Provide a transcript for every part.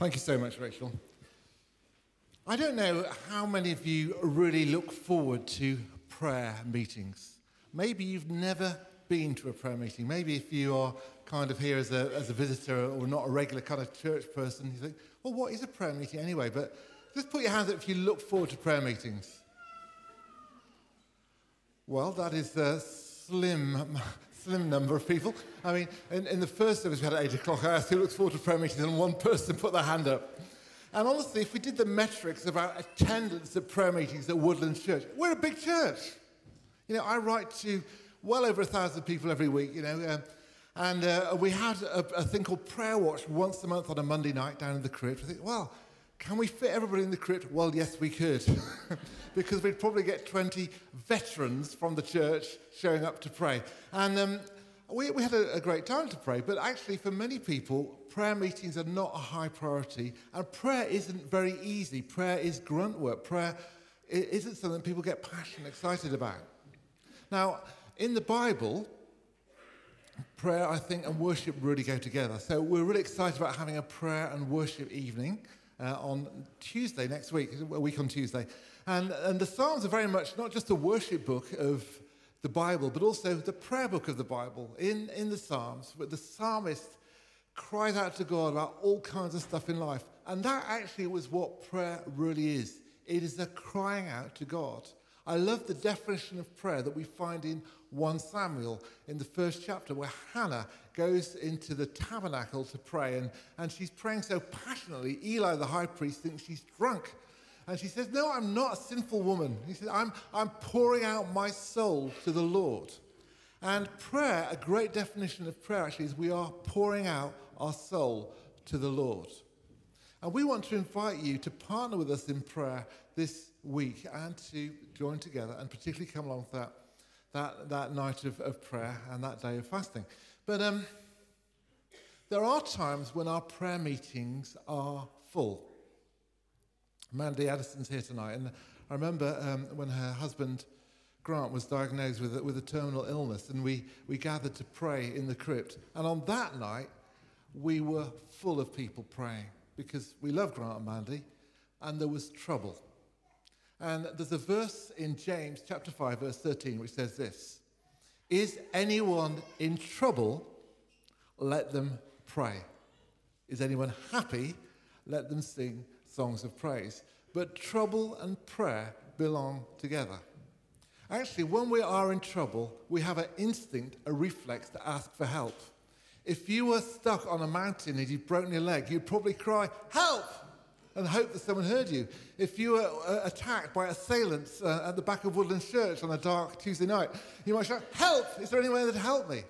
Thank you so much, Rachel. I don't know how many of you really look forward to prayer meetings. Maybe you've never been to a prayer meeting. Maybe if you are kind of here as a, as a visitor or not a regular kind of church person, you think, well, what is a prayer meeting anyway? But just put your hands up if you look forward to prayer meetings. Well, that is a slim, slim number of people. I mean, in, in the first service we had at 8 o'clock, I asked who looks forward to prayer meetings, and one person put their hand up. And honestly, if we did the metrics about attendance at prayer meetings at Woodlands Church, we're a big church. You know, I write to well over a thousand people every week, you know. Uh, and uh, we had a, a, thing called Prayer Watch once a month on a Monday night down in the crypt. I think, well, can we fit everybody in the crypt? Well, yes, we could. because we'd probably get 20 veterans from the church showing up to pray. And um, we, we, had a, a great time to pray, but actually, for many people, prayer meetings are not a high priority, and prayer isn't very easy. Prayer is grunt work. Prayer isn't something people get passionate, excited about. Now, in the Bible, prayer, I think, and worship really go together. So we're really excited about having a prayer and worship evening uh, on Tuesday next week, a week on Tuesday. And, and the Psalms are very much not just a worship book of the Bible, but also the prayer book of the Bible. In, in the Psalms, where the psalmist cries out to God about all kinds of stuff in life. And that actually was what prayer really is it is a crying out to God. I love the definition of prayer that we find in 1 Samuel in the first chapter, where Hannah goes into the tabernacle to pray, and, and she's praying so passionately. Eli, the high priest, thinks she's drunk. And she says, No, I'm not a sinful woman. He says, I'm, I'm pouring out my soul to the Lord. And prayer, a great definition of prayer actually, is we are pouring out our soul to the Lord. And we want to invite you to partner with us in prayer this week and to join together and particularly come along that, that, that night of, of prayer and that day of fasting. But um, there are times when our prayer meetings are full. Mandy Addison's here tonight, and I remember um, when her husband Grant was diagnosed with a, with a terminal illness, and we, we gathered to pray in the crypt. And on that night, we were full of people praying because we love Grant and Mandy, and there was trouble. And there's a verse in James chapter 5, verse 13, which says this Is anyone in trouble? Let them pray. Is anyone happy? Let them sing songs of praise. But trouble and prayer belong together. Actually, when we are in trouble, we have an instinct, a reflex to ask for help. If you were stuck on a mountain and you'd broken your leg, you'd probably cry, Help! And hope that someone heard you. If you were uh, attacked by assailants uh, at the back of Woodlands Church on a dark Tuesday night, you might shout, Help! Is there anyone that help me?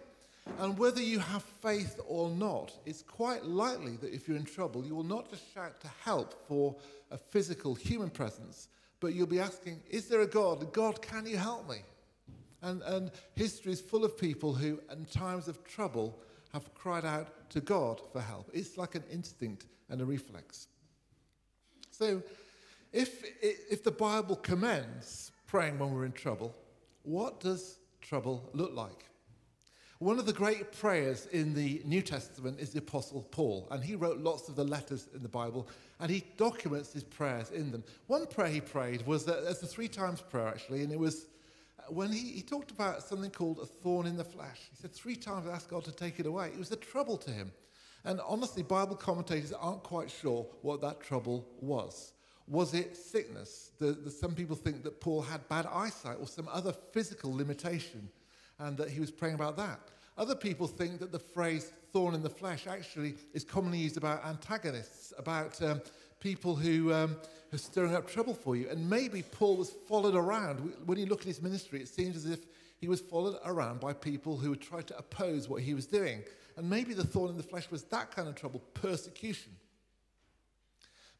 And whether you have faith or not, it's quite likely that if you're in trouble, you will not just shout to help for a physical human presence, but you'll be asking, Is there a God? God, can you help me? And, and history is full of people who, in times of trouble, have cried out to God for help. It's like an instinct and a reflex. So, if, if the Bible commends praying when we're in trouble, what does trouble look like? One of the great prayers in the New Testament is the Apostle Paul, and he wrote lots of the letters in the Bible, and he documents his prayers in them. One prayer he prayed was that, it's a three times prayer actually, and it was uh, when he, he talked about something called a thorn in the flesh. He said three times asked God to take it away. It was a trouble to him. And honestly, Bible commentators aren't quite sure what that trouble was. Was it sickness? The, the, some people think that Paul had bad eyesight or some other physical limitation and that he was praying about that. Other people think that the phrase thorn in the flesh actually is commonly used about antagonists, about um, people who um, are stirring up trouble for you. And maybe Paul was followed around. When you look at his ministry, it seems as if he was followed around by people who would try to oppose what he was doing. And maybe the thorn in the flesh was that kind of trouble, persecution.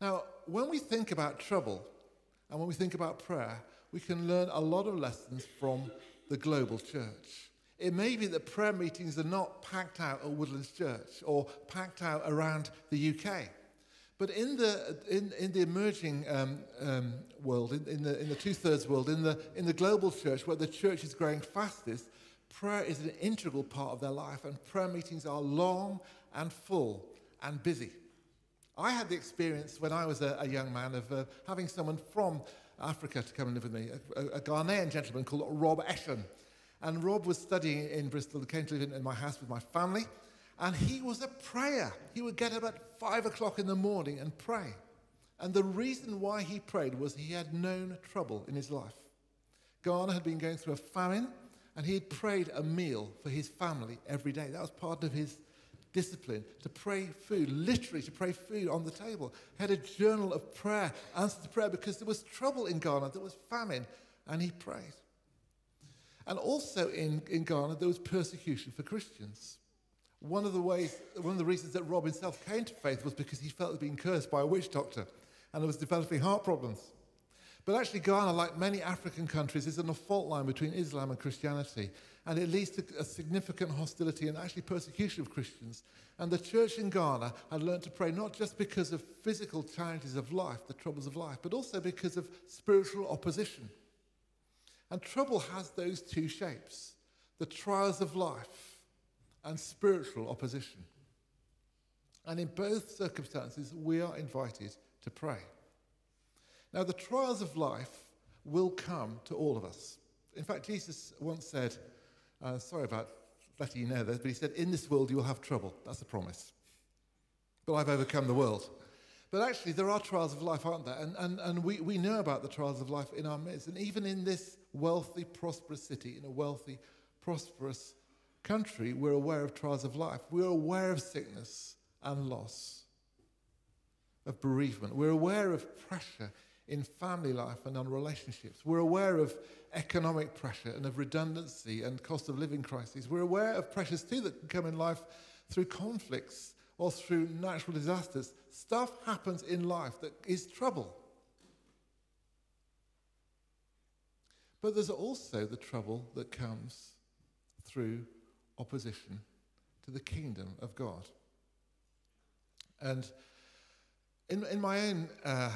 Now, when we think about trouble and when we think about prayer, we can learn a lot of lessons from the global church. It may be that prayer meetings are not packed out at Woodlands Church or packed out around the UK. But in the, in, in the emerging um, um, world, in, in, the, in the two thirds world, in the, in the global church, where the church is growing fastest, prayer is an integral part of their life, and prayer meetings are long and full and busy. I had the experience when I was a, a young man of uh, having someone from Africa to come and live with me, a, a Ghanaian gentleman called Rob Eshen. And Rob was studying in Bristol, came to live in, in my house with my family, and he was a prayer. He would get up at five o'clock in the morning and pray. And the reason why he prayed was he had known trouble in his life. Ghana had been going through a famine, and he had prayed a meal for his family every day. That was part of his discipline to pray food, literally to pray food on the table. He had a journal of prayer, answer to prayer, because there was trouble in Ghana, there was famine, and he prayed. And also in, in Ghana, there was persecution for Christians. One of the ways, one of the reasons that Rob himself came to faith was because he felt he'd been cursed by a witch doctor and was developing heart problems. But actually, Ghana, like many African countries, is on a fault line between Islam and Christianity. And it leads to a significant hostility and actually persecution of Christians. And the church in Ghana had learned to pray not just because of physical challenges of life, the troubles of life, but also because of spiritual opposition. And trouble has those two shapes the trials of life and spiritual opposition. And in both circumstances, we are invited to pray. Now, the trials of life will come to all of us. In fact, Jesus once said, uh, sorry about letting you know this, but he said, In this world you will have trouble. That's a promise. But I've overcome the world. But actually, there are trials of life, aren't there? And, and, and we, we know about the trials of life in our midst. And even in this wealthy, prosperous city, in a wealthy, prosperous country, we're aware of trials of life. We're aware of sickness and loss, of bereavement. We're aware of pressure in family life and on relationships. We're aware of economic pressure and of redundancy and cost of living crises. We're aware of pressures too that can come in life through conflicts or through natural disasters. Stuff happens in life that is trouble. But there's also the trouble that comes through opposition to the kingdom of God. And in, in my own uh,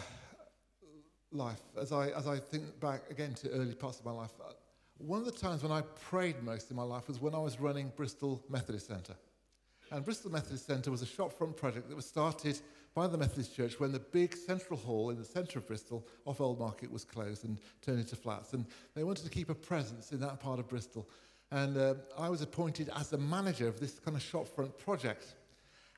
life, as I, as I think back again to early parts of my life, uh, one of the times when I prayed most in my life was when I was running Bristol Methodist Centre. And Bristol Methodist Centre was a shopfront project that was started by the Methodist Church when the big central hall in the centre of Bristol off Old Market was closed and turned into flats. And they wanted to keep a presence in that part of Bristol. And uh, I was appointed as the manager of this kind of shopfront project.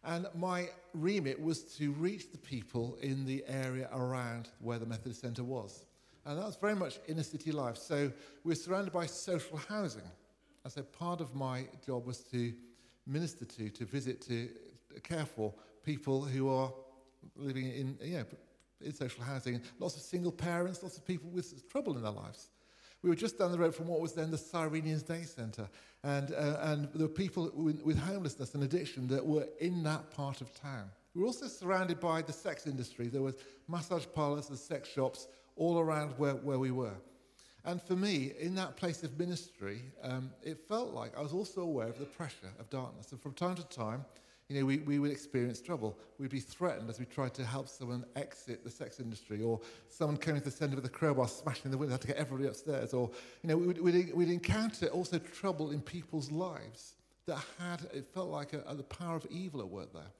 And my remit was to reach the people in the area around where the Methodist Centre was. And that was very much inner city life. So we were surrounded by social housing. And so part of my job was to minister to, to visit, to care for people who are living in, you know, in social housing. Lots of single parents, lots of people with trouble in their lives. We were just down the road from what was then the Cyrenians Day Centre. And, uh, and there were people with, homelessness and addiction that were in that part of town. We were also surrounded by the sex industry. There was massage parlours and sex shops all around where, where we were. And for me, in that place of ministry, um, it felt like I was also aware of the pressure of darkness. And from time to time, you know, we, we would experience trouble. We'd be threatened as we tried to help someone exit the sex industry, or someone came into the centre with a crowbar smashing the window, had to get everybody upstairs, or, you know, we'd, we'd, we'd encounter also trouble in people's lives that had, it felt like a, a, the power of evil at work there.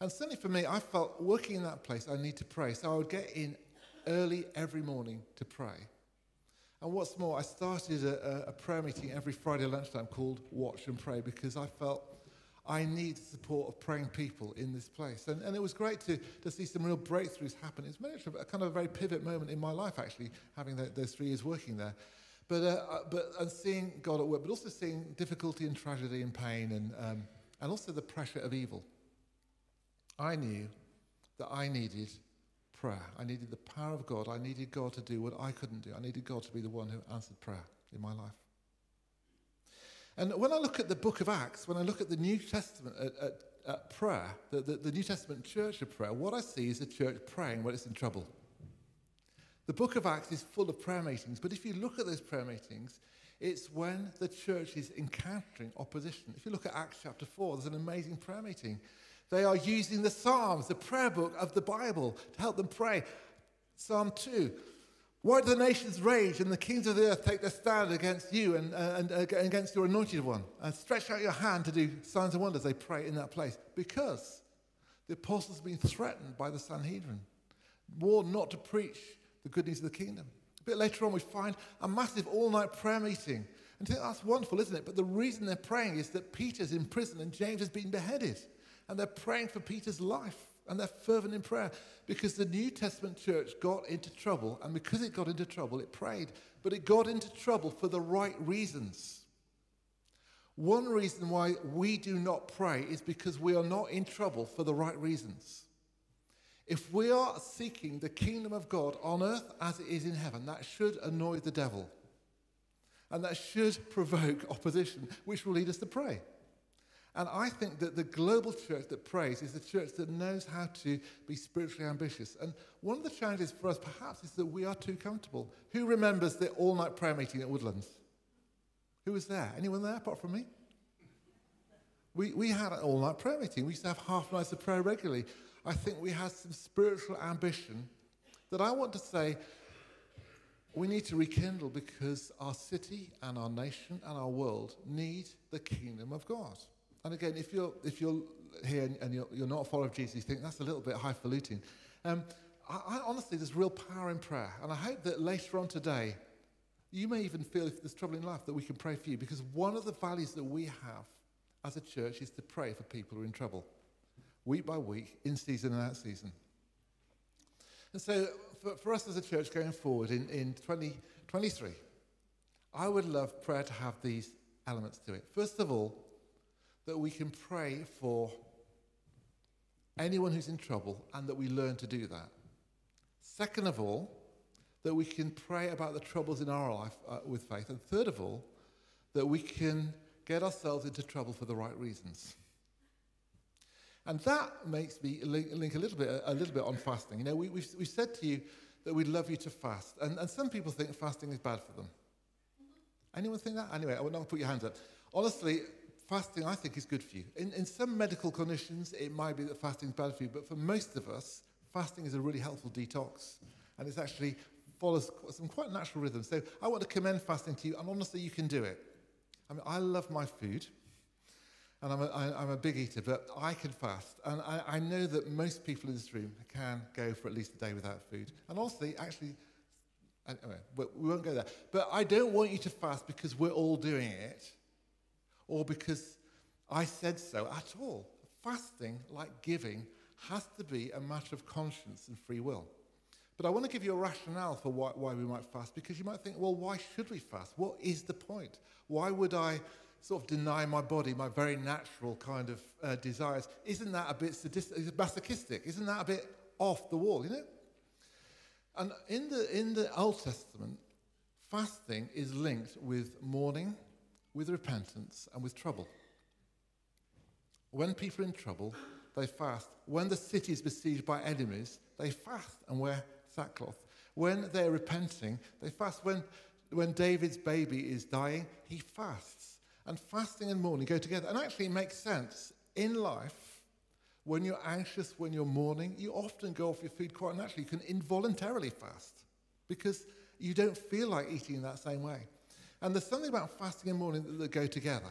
And certainly for me, I felt working in that place, I need to pray. So I would get in early every morning to pray. And what's more, I started a, a prayer meeting every Friday lunchtime called Watch and Pray because I felt I need the support of praying people in this place. And, and it was great to, to see some real breakthroughs happen. It's been a kind of a very pivot moment in my life, actually, having the, those three years working there. But, uh, uh, but and seeing God at work, but also seeing difficulty and tragedy and pain and, um, and also the pressure of evil. I knew that I needed prayer. I needed the power of God. I needed God to do what I couldn't do. I needed God to be the one who answered prayer in my life. And when I look at the book of Acts, when I look at the New Testament at, at, at prayer, the, the, the New Testament church of prayer, what I see is a church praying when it's in trouble. The book of Acts is full of prayer meetings, but if you look at those prayer meetings, it's when the church is encountering opposition. If you look at Acts chapter 4, there's an amazing prayer meeting. They are using the Psalms, the prayer book of the Bible, to help them pray. Psalm 2 why do the nations rage and the kings of the earth take their stand against you and, uh, and uh, against your anointed one? And stretch out your hand to do signs and wonders. They pray in that place because The apostles have been threatened by the Sanhedrin, warned not to preach the good news of the kingdom. A bit later on, we find a massive all night prayer meeting. And think that's wonderful, isn't it? But the reason they're praying is that Peter's in prison and James has been beheaded. And they're praying for Peter's life. And they're fervent in prayer because the New Testament church got into trouble. And because it got into trouble, it prayed. But it got into trouble for the right reasons. One reason why we do not pray is because we are not in trouble for the right reasons. If we are seeking the kingdom of God on earth as it is in heaven, that should annoy the devil. And that should provoke opposition, which will lead us to pray. And I think that the global church that prays is the church that knows how to be spiritually ambitious. And one of the challenges for us, perhaps, is that we are too comfortable. Who remembers the all night prayer meeting at Woodlands? Who was there? Anyone there apart from me? We, we had an all night prayer meeting. We used to have half nights of prayer regularly. I think we had some spiritual ambition that I want to say we need to rekindle because our city and our nation and our world need the kingdom of God. And again, if you're, if you're here and, you're, you're, not a follower of Jesus, you think that's a little bit highfalutin. Um, I, I, honestly, there's real power in prayer. And I hope that later on today, you may even feel if there's trouble in life that we can pray for you. Because one of the values that we have as a church is to pray for people who are in trouble, week by week, in season and out season. And so, for, for us as a church going forward in, in 2023, I would love prayer to have these elements to it. First of all, that we can pray for anyone who's in trouble and that we learn to do that. Second of all, that we can pray about the troubles in our life uh, with faith. And third of all, that we can get ourselves into trouble for the right reasons. And that makes me link, link a, little bit, a little bit on fasting. You know, we, we've, we've said to you that we'd love you to fast. And, and some people think fasting is bad for them. Anyone think that? Anyway, I will not put your hands up. Honestly, fasting, I think, is good for you. In, in some medical conditions, it might be that fasting is bad for you, but for most of us, fasting is a really helpful detox. And it actually follows some quite natural rhythms. So I want to commend fasting to you, and honestly, you can do it. I mean, I love my food, and I'm a, I, I'm a big eater, but I can fast. And I, I know that most people in this room can go for at least a day without food. And honestly, actually, anyway, we won't go there. But I don't want you to fast because we're all doing it or because I said so at all. Fasting, like giving, has to be a matter of conscience and free will. But I want to give you a rationale for why, why, we might fast because you might think, well, why should we fast? What is the point? Why would I sort of deny my body my very natural kind of uh, desires? Isn't that a bit sadistic, masochistic? Isn't that a bit off the wall, you know? And in the, in the Old Testament, fasting is linked with mourning with repentance and with trouble. When people are in trouble, they fast. When the city is besieged by enemies, they fast and wear sackcloth. When they're repenting, they fast. When, when David's baby is dying, he fasts. And fasting and mourning go together. And actually, it makes sense. In life, when you're anxious, when you're mourning, you often go off your food quite naturally. You can involuntarily fast because you don't feel like eating in that same way. And there's something about fasting and mourning that, go together.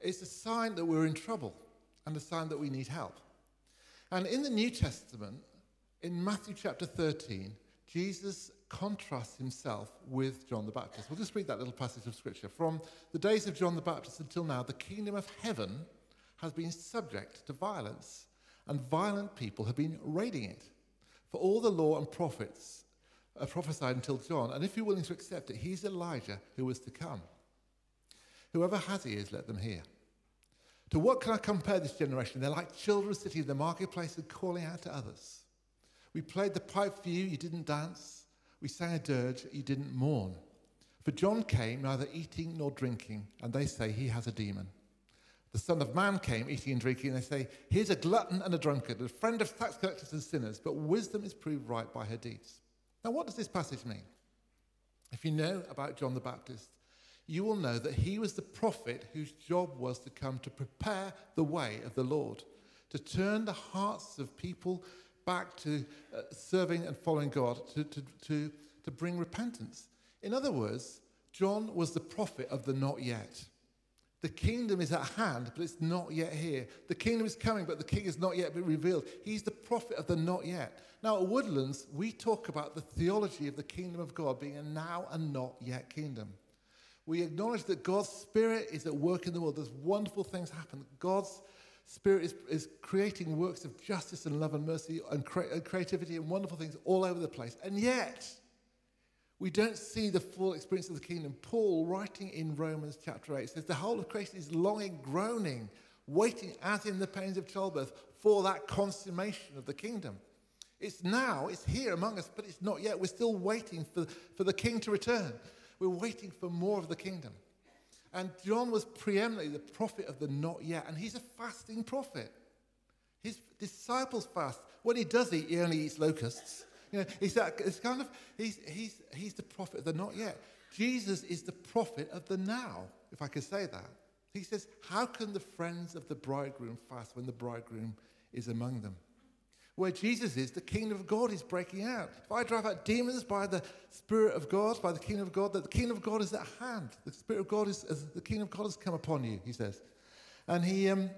It's a sign that we're in trouble and a sign that we need help. And in the New Testament, in Matthew chapter 13, Jesus contrasts himself with John the Baptist. We'll just read that little passage of scripture. From the days of John the Baptist until now, the kingdom of heaven has been subject to violence, and violent people have been raiding it. For all the law and prophets uh, prophesied until John. And if you're willing to accept it, he's Elijah who was to come. Whoever has ears, let them hear. To what can I compare this generation? They're like children sitting in the marketplace and calling out to others. We played the pipe for you, you didn't dance. We sang a dirge, you didn't mourn. For John came neither eating nor drinking, and they say he has a demon. The Son of Man came eating and drinking, and they say, Here's a glutton and a drunkard, a friend of tax collectors and sinners, but wisdom is proved right by her deeds. Now, what does this passage mean? If you know about John the Baptist, you will know that he was the prophet whose job was to come to prepare the way of the Lord, to turn the hearts of people back to uh, serving and following God, to, to, to, to bring repentance. In other words, John was the prophet of the not yet. The kingdom is at hand, but it's not yet here. The kingdom is coming, but the king has not yet been revealed. He's the prophet of the not yet. Now, at Woodlands, we talk about the theology of the kingdom of God being a now and not yet kingdom. We acknowledge that God's Spirit is at work in the world. There's wonderful things happen. God's Spirit is, is creating works of justice and love and mercy and, cre- and creativity and wonderful things all over the place. And yet, we don't see the full experience of the kingdom. Paul, writing in Romans chapter 8, says the whole of creation is longing, groaning, waiting, as in the pains of childbirth, for that consummation of the kingdom. It's now, it's here among us, but it's not yet. We're still waiting for, for the king to return. We're waiting for more of the kingdom. And John was preeminently the prophet of the not yet, and he's a fasting prophet. His disciples fast. When he does eat, he only eats locusts. You know, he's that, it's kind of, he's, he's, he's the prophet of the not yet. Jesus is the prophet of the now, if I could say that. He says, How can the friends of the bridegroom fast when the bridegroom is among them? Where Jesus is, the kingdom of God is breaking out. If I drive out demons by the Spirit of God, by the kingdom of God, that the kingdom of God is at hand. The Spirit of God is, the kingdom of God has come upon you, he says. And he, um,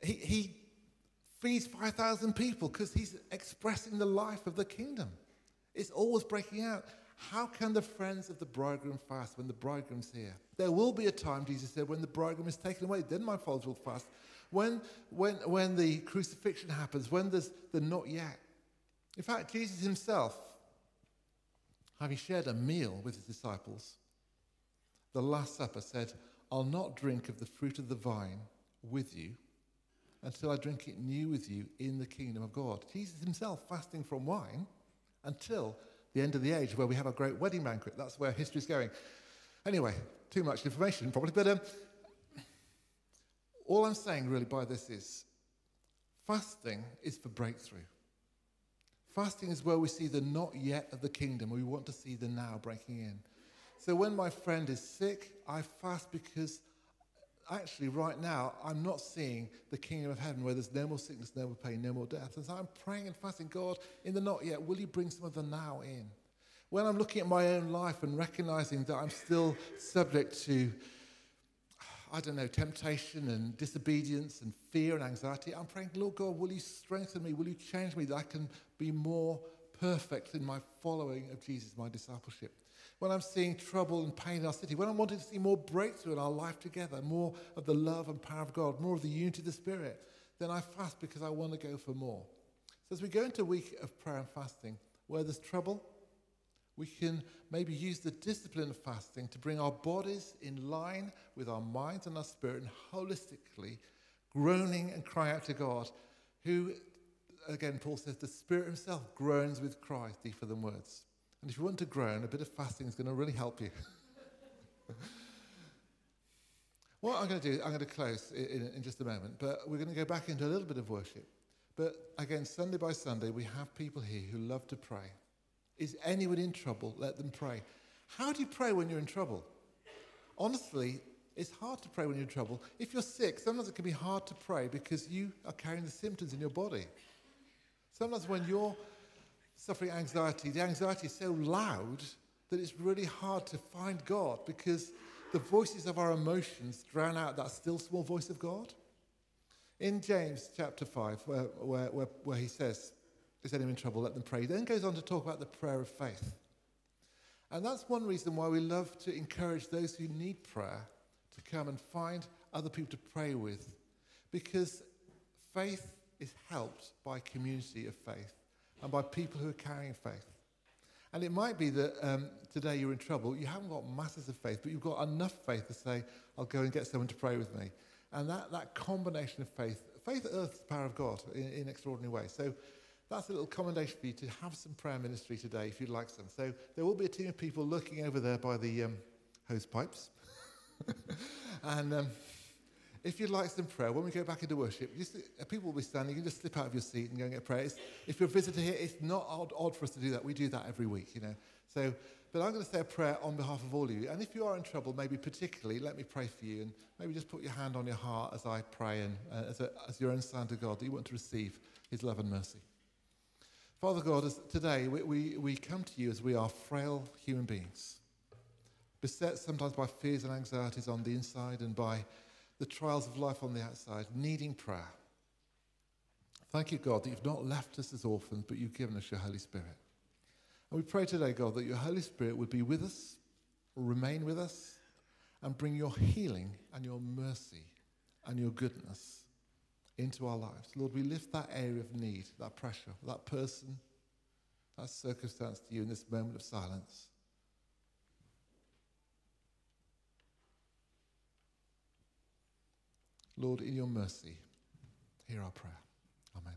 he, he feeds 5,000 people because he's expressing the life of the kingdom. It's always breaking out. How can the friends of the bridegroom fast when the bridegroom's here? There will be a time, Jesus said, when the bridegroom is taken away. Then my followers will fast. When, when, when the crucifixion happens, when there's the not yet. In fact, Jesus himself, having shared a meal with his disciples, the Last Supper said, I'll not drink of the fruit of the vine with you until I drink it new with you in the kingdom of God. Jesus himself fasting from wine until the end of the age where we have a great wedding banquet. That's where history's going. Anyway, too much information probably, but um, all I'm saying really by this is fasting is for breakthrough. Fasting is where we see the not yet of the kingdom. We want to see the now breaking in. So when my friend is sick, I fast because actually right now I'm not seeing the kingdom of heaven where there's no more sickness, no more pain, no more death. And so I'm praying and fasting, God, in the not yet, will you bring some of the now in? When I'm looking at my own life and recognizing that I'm still subject to I don't know, temptation and disobedience and fear and anxiety, I'm praying, Lord God, will you strengthen me? Will you change me that I can be more perfect in my following of Jesus, my discipleship? When I'm seeing trouble and pain in our city, when I'm wanting to see more breakthrough in our life together, more of the love and power of God, more of the unity of the Spirit, then I fast because I want to go for more. So as we go into a week of prayer and fasting, where there's trouble, we can maybe use the discipline of fasting to bring our bodies in line with our minds and our spirit and holistically groaning and cry out to God, who, again, Paul says, the Spirit Himself groans with cries deeper than words. And if you want to groan, a bit of fasting is going to really help you. what I'm going to do, I'm going to close in, in, in just a moment, but we're going to go back into a little bit of worship. But again, Sunday by Sunday, we have people here who love to pray. Is anyone in trouble? Let them pray. How do you pray when you're in trouble? Honestly, it's hard to pray when you're in trouble. If you're sick, sometimes it can be hard to pray because you are carrying the symptoms in your body. Sometimes when you're suffering anxiety, the anxiety is so loud that it's really hard to find God because the voices of our emotions drown out that still small voice of God. In James chapter 5, where, where, where, where he says, is anyone in trouble? Let them pray. He then goes on to talk about the prayer of faith. And that's one reason why we love to encourage those who need prayer to come and find other people to pray with. Because faith is helped by community of faith and by people who are carrying faith. And it might be that um, today you're in trouble. You haven't got masses of faith, but you've got enough faith to say, I'll go and get someone to pray with me. And that, that combination of faith, faith earth's the power of God in, in extraordinary ways. So that's a little commendation for you to have some prayer ministry today if you'd like some. So there will be a team of people looking over there by the um, hose pipes. and um, if you'd like some prayer, when we go back into worship, uh, people will be standing. You can just slip out of your seat and go and get prayer. It's, if you're a visitor here, it's not odd, odd for us to do that. We do that every week, you know. So, but I'm going to say a prayer on behalf of all of you. And if you are in trouble, maybe particularly, let me pray for you. And maybe just put your hand on your heart as I pray and uh, as, a, as your own sign to God that you want to receive his love and mercy. Father God, as today we, we, we come to you as we are frail human beings, beset sometimes by fears and anxieties on the inside and by the trials of life on the outside, needing prayer. Thank you, God, that you've not left us as orphans, but you've given us your Holy Spirit. And we pray today, God, that your Holy Spirit would be with us, remain with us, and bring your healing and your mercy and your goodness into our lives. Lord, we lift that area of need, that pressure, that person, that circumstance to you in this moment of silence. Lord, in your mercy, hear our prayer. Amen.